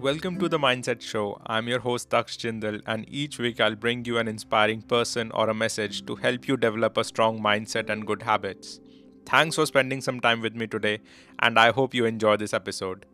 Welcome to the Mindset Show. I'm your host Daksh Jindal, and each week I'll bring you an inspiring person or a message to help you develop a strong mindset and good habits. Thanks for spending some time with me today, and I hope you enjoy this episode.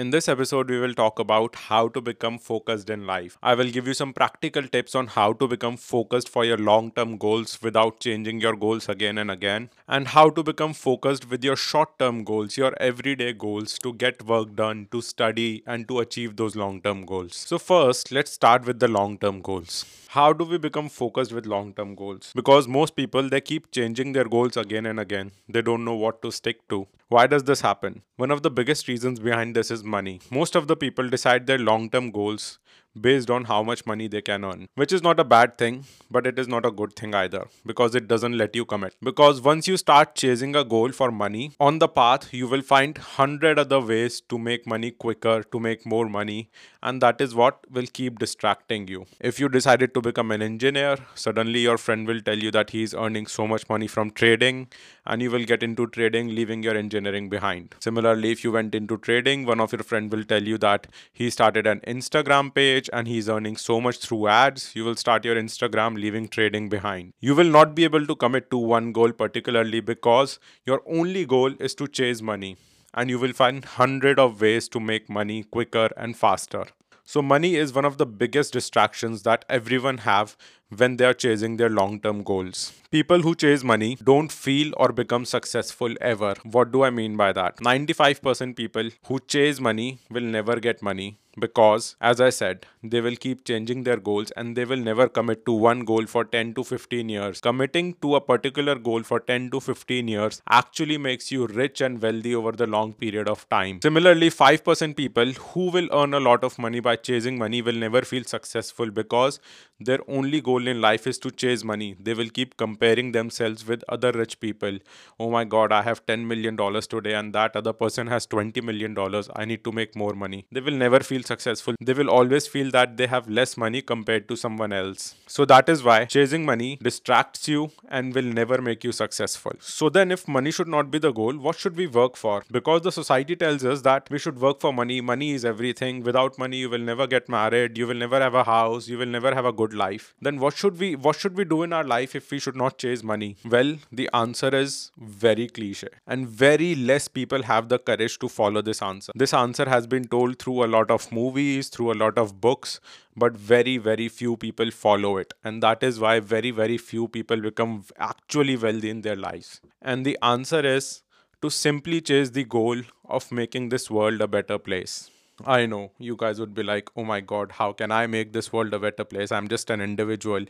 In this episode, we will talk about how to become focused in life. I will give you some practical tips on how to become focused for your long term goals without changing your goals again and again, and how to become focused with your short term goals, your everyday goals to get work done, to study, and to achieve those long term goals. So, first, let's start with the long term goals. How do we become focused with long term goals? Because most people they keep changing their goals again and again. They don't know what to stick to. Why does this happen? One of the biggest reasons behind this is money most of the people decide their long term goals based on how much money they can earn, which is not a bad thing, but it is not a good thing either because it doesn't let you commit. Because once you start chasing a goal for money, on the path you will find 100 other ways to make money quicker, to make more money, and that is what will keep distracting you. If you decided to become an engineer, suddenly your friend will tell you that he is earning so much money from trading, and you will get into trading, leaving your engineering behind. Similarly, if you went into trading, one of your friend will tell you that he started an Instagram page and he's earning so much through ads, you will start your Instagram leaving trading behind. You will not be able to commit to one goal particularly because your only goal is to chase money and you will find hundred of ways to make money quicker and faster. So money is one of the biggest distractions that everyone have when they are chasing their long-term goals. People who chase money don't feel or become successful ever. What do I mean by that? 95% people who chase money will never get money because as i said they will keep changing their goals and they will never commit to one goal for 10 to 15 years committing to a particular goal for 10 to 15 years actually makes you rich and wealthy over the long period of time similarly 5% people who will earn a lot of money by chasing money will never feel successful because their only goal in life is to chase money they will keep comparing themselves with other rich people oh my god i have 10 million dollars today and that other person has 20 million dollars i need to make more money they will never feel feel successful, they will always feel that they have less money compared to someone else. So that is why chasing money distracts you and will never make you successful. So then, if money should not be the goal, what should we work for? Because the society tells us that we should work for money, money is everything. Without money, you will never get married, you will never have a house, you will never have a good life. Then what should we what should we do in our life if we should not chase money? Well, the answer is very cliche. And very less people have the courage to follow this answer. This answer has been told through a lot of movies, through a lot of books, but very, very few people follow it. And that is why very, very few people become actually wealthy in their lives. And the answer is to simply chase the goal of making this world a better place. I know you guys would be like, oh my god, how can I make this world a better place? I'm just an individual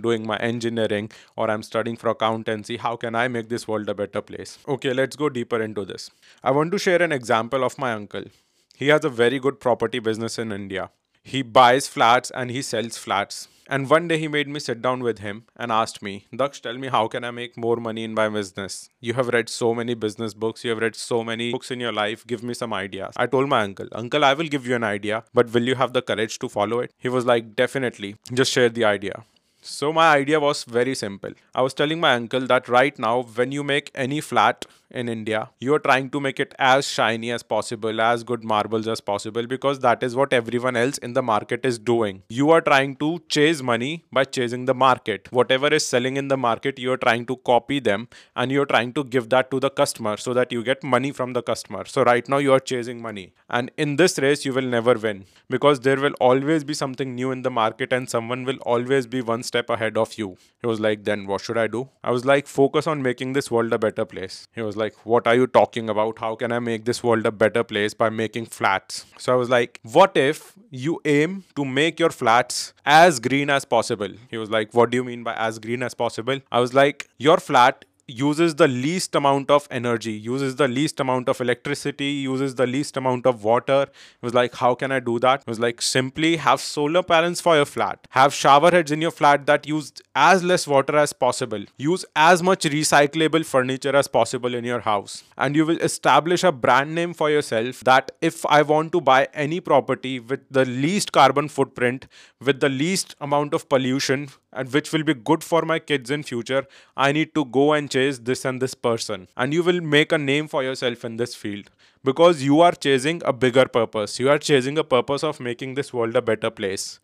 doing my engineering or I'm studying for accountancy. How can I make this world a better place? Okay, let's go deeper into this. I want to share an example of my uncle. He has a very good property business in India. He buys flats and he sells flats. And one day he made me sit down with him and asked me, Daksh, tell me how can I make more money in my business? You have read so many business books, you have read so many books in your life, give me some ideas. I told my uncle, Uncle, I will give you an idea, but will you have the courage to follow it? He was like, Definitely, just share the idea. So my idea was very simple. I was telling my uncle that right now, when you make any flat in India, you are trying to make it as shiny as possible, as good marbles as possible, because that is what everyone else in the market is doing. You are trying to chase money by chasing the market. Whatever is selling in the market, you are trying to copy them and you're trying to give that to the customer so that you get money from the customer. So right now you are chasing money. And in this race, you will never win because there will always be something new in the market and someone will always be one step ahead of you. He was like, then what should I do? I was like, focus on making this world a better place. He was like, What are you talking about? How can I make this world a better place by making flats? So I was like, What if you aim to make your flats as green as possible? He was like, What do you mean by as green as possible? I was like, Your flat uses the least amount of energy, uses the least amount of electricity, uses the least amount of water. It was like, how can I do that? It was like, simply have solar panels for your flat, have shower heads in your flat that use as less water as possible, use as much recyclable furniture as possible in your house, and you will establish a brand name for yourself that if I want to buy any property with the least carbon footprint, with the least amount of pollution, and which will be good for my kids in future, I need to go and chase this and this person. And you will make a name for yourself in this field. Because you are chasing a bigger purpose. You are chasing a purpose of making this world a better place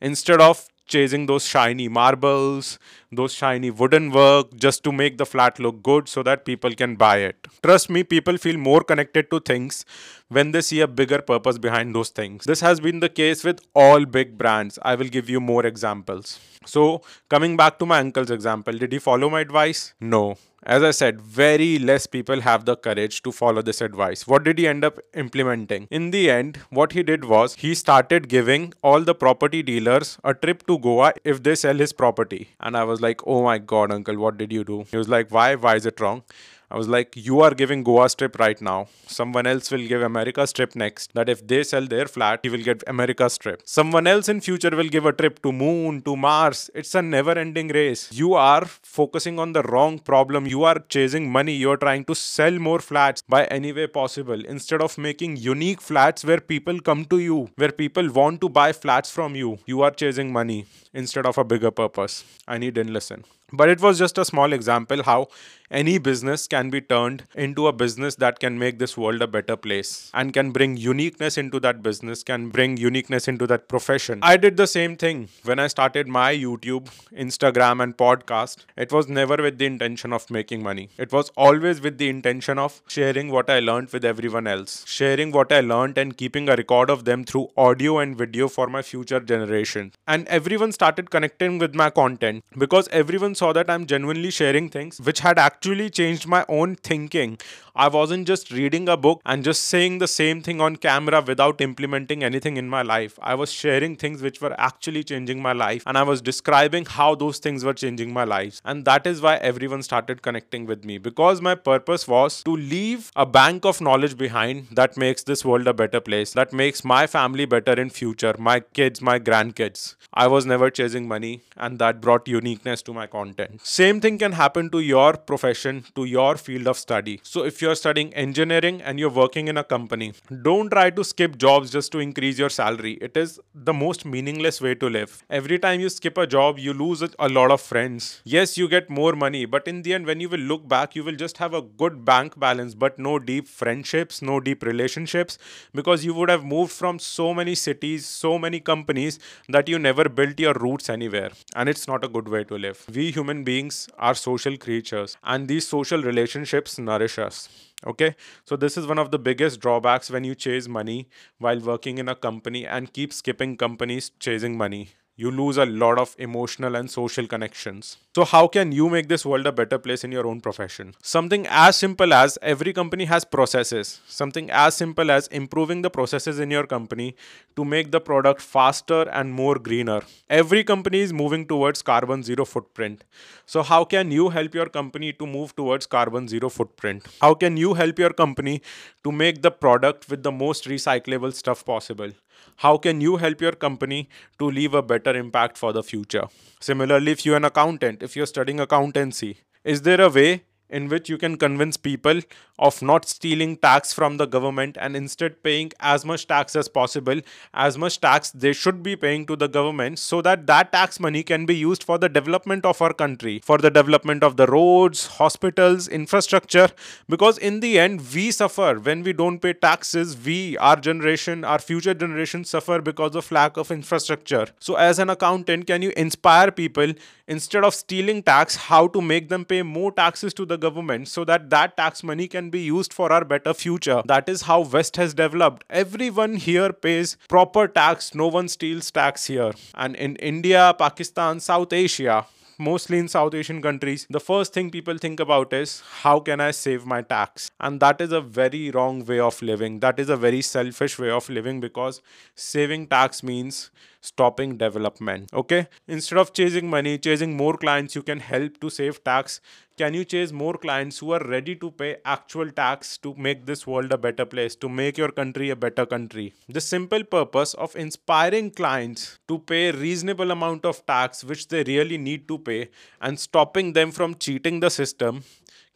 instead of chasing those shiny marbles, those shiny wooden work just to make the flat look good so that people can buy it. Trust me, people feel more connected to things when they see a bigger purpose behind those things. This has been the case with all big brands. I will give you more examples. So, coming back to my uncle's example, did he follow my advice? No. As I said, very less people have the courage to follow this advice. What did he end up implementing? In the end, what he did was he started giving all the property dealers a trip to Goa if they sell his property. And I was like, oh my god, uncle, what did you do? He was like, why? Why is it wrong? I was like, you are giving Goa strip right now. Someone else will give America strip next. That if they sell their flat, he will get America strip. Someone else in future will give a trip to moon, to Mars. It's a never-ending race. You are focusing on the wrong problem. You are chasing money. You are trying to sell more flats by any way possible instead of making unique flats where people come to you, where people want to buy flats from you. You are chasing money instead of a bigger purpose. And he didn't listen. But it was just a small example how any business can be turned into a business that can make this world a better place and can bring uniqueness into that business, can bring uniqueness into that profession. I did the same thing when I started my YouTube, Instagram, and podcast. It was never with the intention of making money, it was always with the intention of sharing what I learned with everyone else, sharing what I learned and keeping a record of them through audio and video for my future generation. And everyone started connecting with my content because everyone saw that I'm genuinely sharing things which had actually changed my own thinking. I wasn't just reading a book and just saying the same thing on camera without implementing anything in my life. I was sharing things which were actually changing my life and I was describing how those things were changing my life. And that is why everyone started connecting with me because my purpose was to leave a bank of knowledge behind that makes this world a better place, that makes my family better in future, my kids, my grandkids. I was never chasing money and that brought uniqueness to my content. Same thing can happen to your profession, to your field of study. So if you're studying engineering and you're working in a company, don't try to skip jobs just to increase your salary. It is the most meaningless way to live. Every time you skip a job, you lose a lot of friends. Yes, you get more money, but in the end, when you will look back, you will just have a good bank balance, but no deep friendships, no deep relationships, because you would have moved from so many cities, so many companies that you never built your roots anywhere. And it's not a good way to live. We human beings are social creatures, and these social relationships nourish us okay? So this is one of the biggest drawbacks when you chase money while working in a company and keep skipping companies chasing money you lose a lot of emotional and social connections. So, how can you make this world a better place in your own profession? Something as simple as every company has processes, something as simple as improving the processes in your company to make the product faster and more greener. Every company is moving towards carbon zero footprint. So, how can you help your company to move towards carbon zero footprint? How can you help your company to make the product with the most recyclable stuff possible? How can you help your company to leave a better impact for the future? Similarly, if you're an accountant, if you're studying accountancy, is there a way in which you can convince people of not stealing tax from the government and instead paying as much tax as possible as much tax they should be paying to the government so that that tax money can be used for the development of our country for the development of the roads hospitals infrastructure. Because in the end we suffer. When we don't pay taxes we our generation our future generations suffer because of lack of infrastructure. So as an accountant can you inspire people instead of stealing tax how to make them pay more taxes to the government so that that tax money can be used for our better future that is how west has developed everyone here pays proper tax no one steals tax here and in india pakistan south asia mostly in South Asian countries, the first thing people think about is how can I save my tax? And that is a very wrong way of living. That is a very selfish way of living because saving tax means stopping development. Okay? Instead of chasing money, chasing more clients, you can help to save tax. Can you chase more clients who are ready to pay actual tax to make this world a better place, to make your country a better country? The simple purpose of inspiring clients to pay reasonable amount of tax which they really need to pay and stopping them from cheating the system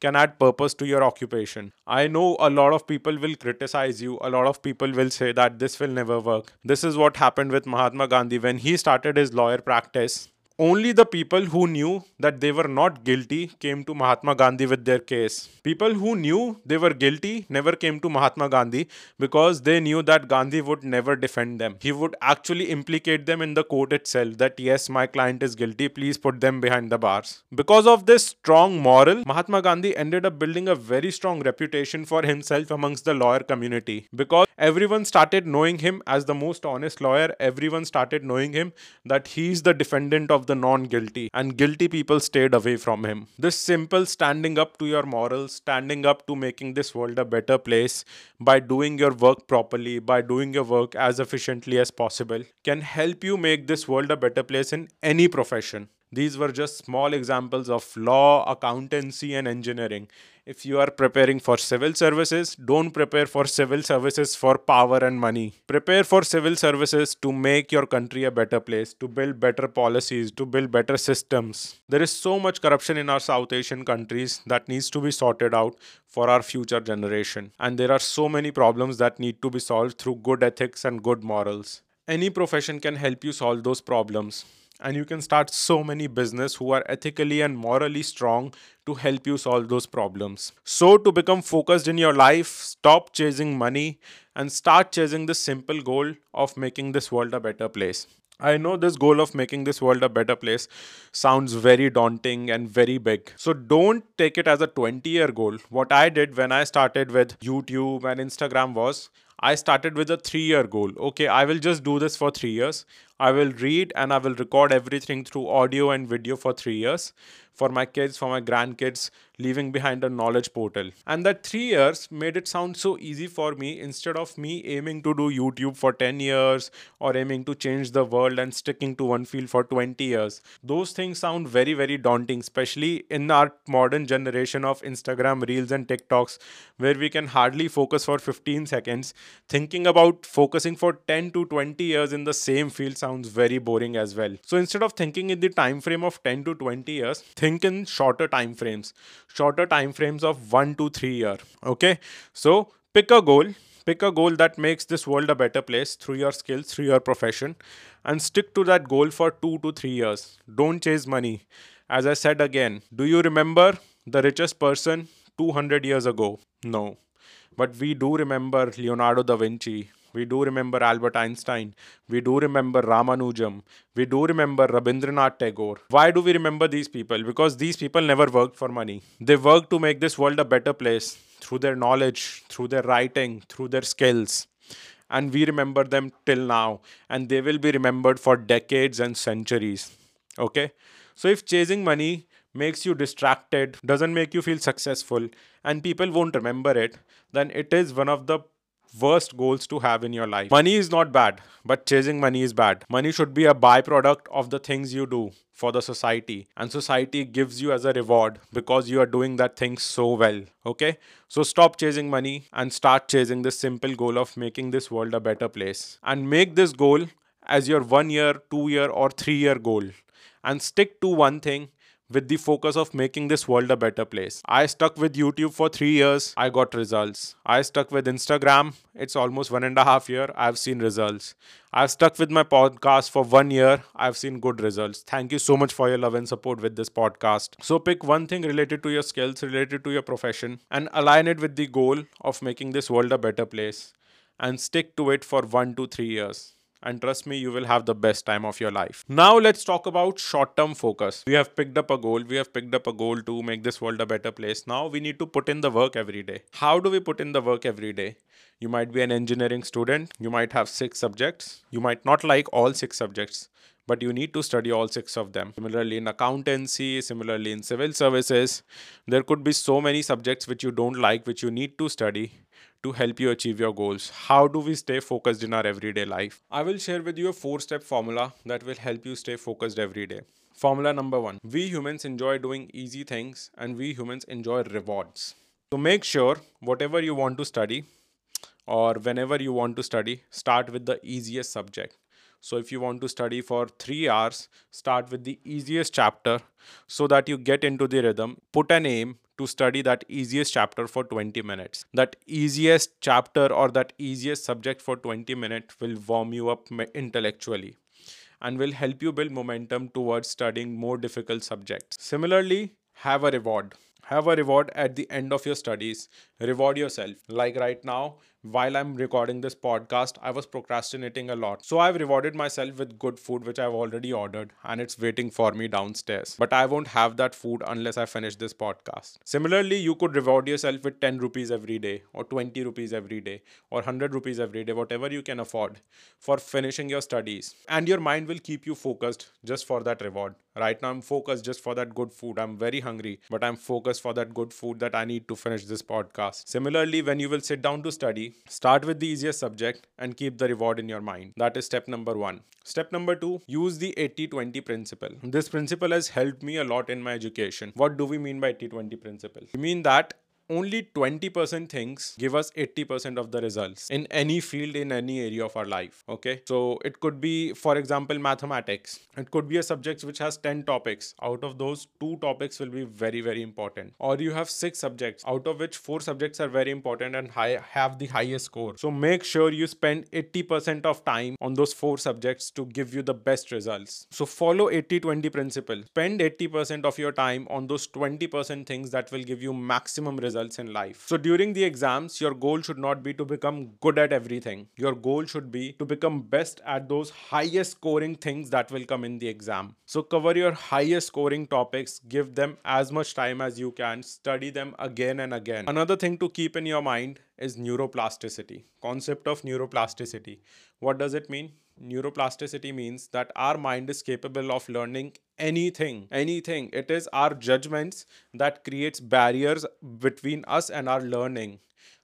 can add purpose to your occupation. I know a lot of people will criticize you, a lot of people will say that this will never work. This is what happened with Mahatma Gandhi when he started his lawyer practice Only the people who knew that they were not guilty came to Mahatma Gandhi with their case. People who knew they were guilty never came to Mahatma Gandhi because they knew that Gandhi would never defend them. He would actually implicate them in the court itself that yes, my client is guilty, please put them behind the bars. Because of this strong moral, Mahatma Gandhi ended up building a very strong reputation for himself amongst the lawyer community because everyone started knowing him as the most honest lawyer, everyone started knowing him that he's the defendant of the non guilty, and guilty people stayed away from him. This simple standing up to your morals, standing up to making this world a better place by doing your work properly, by doing your work as efficiently as possible, can help you make this world a better place in any profession. These were just small examples of law, accountancy, and engineering. If you are preparing for civil services, don't prepare for civil services for power and money. Prepare for civil services to make your country a better place, to build better policies, to build better systems. There is so much corruption in our South Asian countries that needs to be sorted out for our future generation. And there are so many problems that need to be solved through good ethics and good morals. Any profession can help you solve those problems and you can start so many business who are ethically and morally strong to help you solve those problems so to become focused in your life stop chasing money and start chasing the simple goal of making this world a better place I know this goal of making this world a better place sounds very daunting and very big. So don't take it as a 20 year goal. What I did when I started with YouTube and Instagram was I started with a three year goal. Okay, I will just do this for three years. I will read and I will record everything through audio and video for three years for my kids, for my grandkids, leaving behind a knowledge portal. And that three years made it sound so easy for me instead of me aiming to do YouTube for 10 years or aiming to change the world and sticking to one field for 20 years. Those things sound very, very daunting, especially in our modern generation of Instagram Reels and TikToks, where we can hardly focus for 15 seconds. Thinking about focusing for 10 to 20 years in the same field sounds very boring as well. So instead of thinking in the time frame of 10 to 20 years, think in shorter time frames. Shorter time frames of 1 to 3 year okay? So pick a goal. Pick a goal that makes this world a better place through your skills through your profession and stick to that goal for 2 to 3 years. Don't chase money. As i said again do you remember the richest person 200 years ago? No. But we do remember leonardo da vinci we do remember Albert Einstein. We do remember Ramanujam. We do remember Rabindranath Tagore. Why do we remember these people? Because these people never worked for money. They worked to make this world a better place through their knowledge, through their writing, through their skills. And we remember them till now. And they will be remembered for decades and centuries. Okay? So if chasing money makes you distracted, doesn't make you feel successful, and people won't remember it, then it is one of the worst goals to have in your life. Money is not bad, but chasing money is bad. Money should be a byproduct of the things you do for the society, and society gives you as a reward because you are doing that thing so well. Okay? So stop chasing money and start chasing this simple goal of making this world a better place. And make this goal as your one year, two year, or three year goal. And stick to one thing with the focus of making this world a better place. I stuck with YouTube for three years, I got results. I stuck with Instagram, it's almost one and a half year, I've seen results. I've stuck with my podcast for one year, I've seen good results. Thank you so much for your love and support with this podcast. So pick one thing related to your skills, related to your profession, and align it with the goal of making this world a better place. And stick to it for one to three years and trust me you will have the best time of your life. Now let's talk about short term focus. We have picked up a goal. We have picked up a goal to make this world a better place. Now we need to put in the work every day. How do we put in the work every day? You might be an engineering student. You might have six subjects. You might not like all six subjects but you need to study all six of them. Similarly, in accountancy, similarly in civil services, there could be so many subjects which you don't like, which you need to study to help you achieve your goals. How do we stay focused in our everyday life? I will share with you a four step formula that will help you stay focused every day. Formula number one We humans enjoy doing easy things and we humans enjoy rewards. So make sure whatever you want to study or whenever you want to study, start with the easiest subject. So if you want to study for three hours, start with the easiest chapter so that you get into the rhythm. Put an aim to study that easiest chapter for 20 minutes. That easiest chapter or that easiest subject for 20 minutes will warm you up intellectually. and will help you build momentum towards studying more difficult subjects. Similarly, have a reward have a reward at the end of your studies reward yourself like right now while I'm recording this podcast, I was procrastinating a lot. So I've rewarded myself with good food, which I've already ordered, and it's waiting for me downstairs. But I won't have that food unless I finish this podcast. Similarly, you could reward yourself with 10 rupees every day, or 20 rupees every day, or 100 rupees every day, whatever you can afford for finishing your studies. And your mind will keep you focused just for that reward. Right now, I'm focused just for that good food. I'm very hungry, but I'm focused for that good food that I need to finish this podcast. Similarly, when you will sit down to study, start with the easiest subject and keep the reward in your mind. That is step number one. Step number two, use the 80 20 principle. This principle has helped me a lot in my education. What do we mean by 80 20 principle? We mean that only 20% things give us 80% of the results in any field in any area of our life okay? So it could be for example mathematics. It could be a subject which has 10 topics. Out of those two topics will be very very important. Or you have six subjects out of which four subjects are very important and high, have the highest score. So make sure you spend 80% of time on those four subjects to give you the best results. So follow 80 20 principle. Spend 80% of your time on those 20% things that will give you maximum results results in life. So during the exams, your goal should not be to become good at everything. Your goal should be to become best at those highest scoring things that will come in the exam. So cover your highest scoring topics, give them as much time as you can, study them again and again. Another thing to keep in your mind is neuroplasticity. Concept of neuroplasticity. What does it mean? Neuroplasticity means that our mind is capable of learning anything anything. It is our judgments that creates barriers between us and our learning.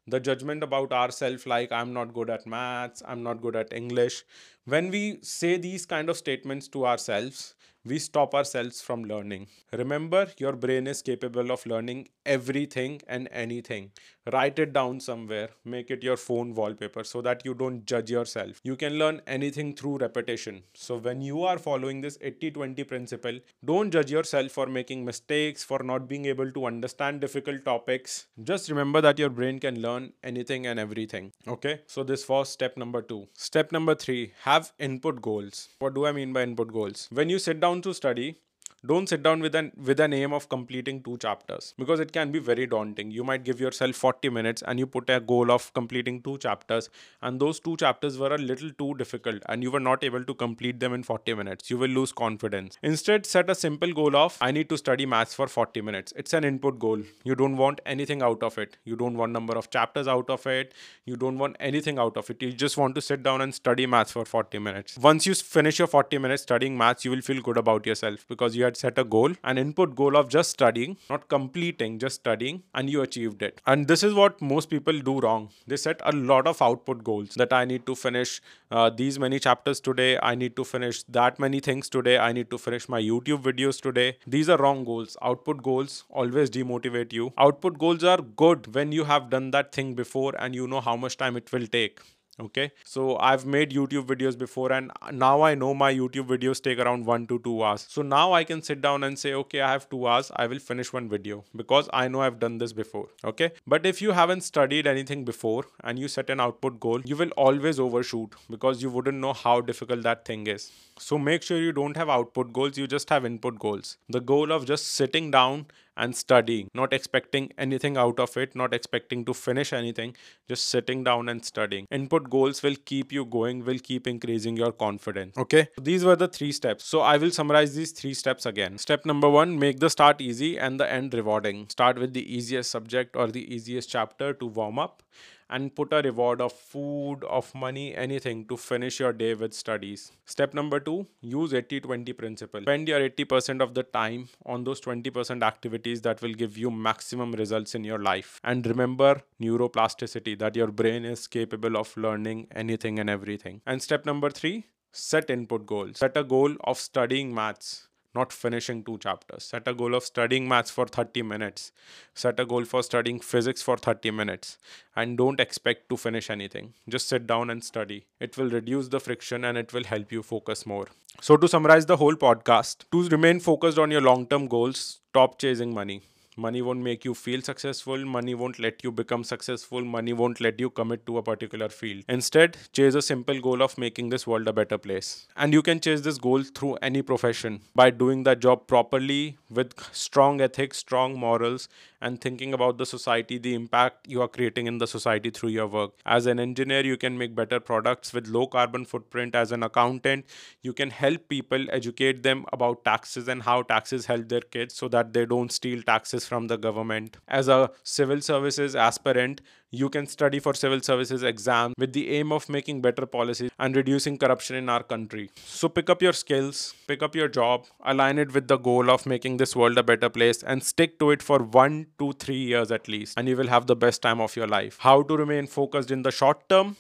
The judgment about ourselves like i'm not good at maths i'm not good at english. When we say these kind of statements to ourselves we stop ourselves from learning. Remember, your brain is capable of learning everything and anything. Write it down somewhere, make it your phone wallpaper so that you don't judge yourself. You can learn anything through repetition. So, when you are following this 80 20 principle, don't judge yourself for making mistakes, for not being able to understand difficult topics. Just remember that your brain can learn anything and everything. Okay, so this was step number two. Step number three have input goals. What do I mean by input goals? When you sit down to study don't sit down with an with an aim of completing two chapters because it can be very daunting. You might give yourself 40 minutes and you put a goal of completing two chapters and those two chapters were a little too difficult and you were not able to complete them in 40 minutes. You will lose confidence. Instead set a simple goal of i need to study maths for 40 minutes. It's an input goal. You don't want anything out of it. You don't want number of chapters out of it. You don't want anything out of it. You just want to sit down and study maths for 40 minutes. Once you finish your 40 minutes studying maths you will feel good about yourself because you had set a goal, an input goal of just studying, not completing, just studying, and you achieved it. And this is what most people do wrong. They set a lot of output goals that I need to finish uh, these many chapters today, I need to finish that many things today, I need to finish my YouTube videos today. These are wrong goals. Output goals always demotivate you. Output goals are good when you have done that thing before and you know how much time it will take okay? So i've made youtube videos before and now i know my youtube videos take around 1 to 2 hours. So now i can sit down and say okay i have 2 hours. I will finish one video because i know i've done this before. Okay? But if you haven't studied anything before and you set an output goal you will always overshoot because you wouldn't know how difficult that thing is. So make sure you don't have output goals. You just have input goals. The goal of just sitting down and studying, not expecting anything out of it, not expecting to finish anything, just sitting down and studying. Input goals will keep you going, will keep increasing your confidence. Okay, these were the three steps. So I will summarize these three steps again. Step number one make the start easy and the end rewarding. Start with the easiest subject or the easiest chapter to warm up and put a reward of food, of money, anything to finish your day with studies. Step number two use 80 20 principle. Spend your 80% of the time on those 20% activities that will give you maximum results in your life. And remember neuroplasticity that your brain is capable of learning anything and everything. And step number three set input goals. Set a goal of studying maths not finishing two chapters. Set a goal of studying maths for 30 minutes. Set a goal for studying physics for 30 minutes. And don't expect to finish anything. Just sit down and study. It will reduce the friction and it will help you focus more. So, to summarize the whole podcast, to remain focused on your long term goals, stop chasing money Money won't make you feel successful. Money won't let you become successful. Money won't let you commit to a particular field. Instead, chase a simple goal of making this world a better place. And you can chase this goal through any profession by doing that job properly with strong ethics, strong morals, and thinking about the society, the impact you are creating in the society through your work. As an engineer, you can make better products with low carbon footprint. As an accountant, you can help people educate them about taxes and how taxes help their kids so that they don't steal taxes from the government. As a civil services aspirant, you can study for civil services exam with the aim of making better policies and reducing corruption in our country. So pick up your skills, pick up your job, align it with the goal of making this world a better place and stick to it for 1 to 3 years at least and you will have the best time of your life. How to remain focused in the short term?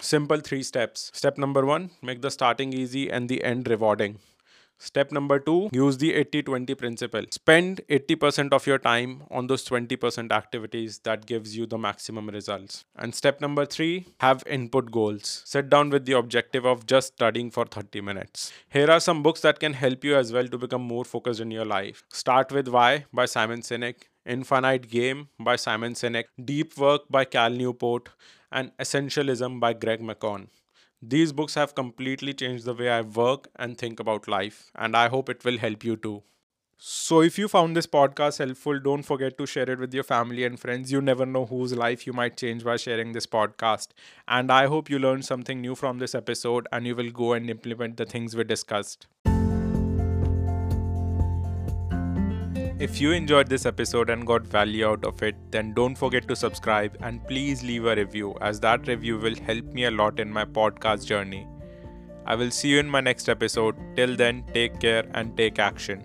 Simple 3 steps. Step number 1, make the starting easy and the end rewarding. Step number two, use the 80 20 principle. Spend 80% of your time on those 20% activities that gives you the maximum results. And step number three, have input goals. Sit down with the objective of just studying for 30 minutes. Here are some books that can help you as well to become more focused in your life. Start with Why by Simon Sinek. Infinite Game by Simon Sinek, Deep Work by Cal Newport, and Essentialism by Greg McKeown. These books have completely changed the way I work and think about life, and I hope it will help you too. So, if you found this podcast helpful, don't forget to share it with your family and friends. You never know whose life you might change by sharing this podcast. And I hope you learned something new from this episode and you will go and implement the things we discussed. If you enjoyed this episode and got value out of it, then don't forget to subscribe and please leave a review, as that review will help me a lot in my podcast journey. I will see you in my next episode. Till then, take care and take action.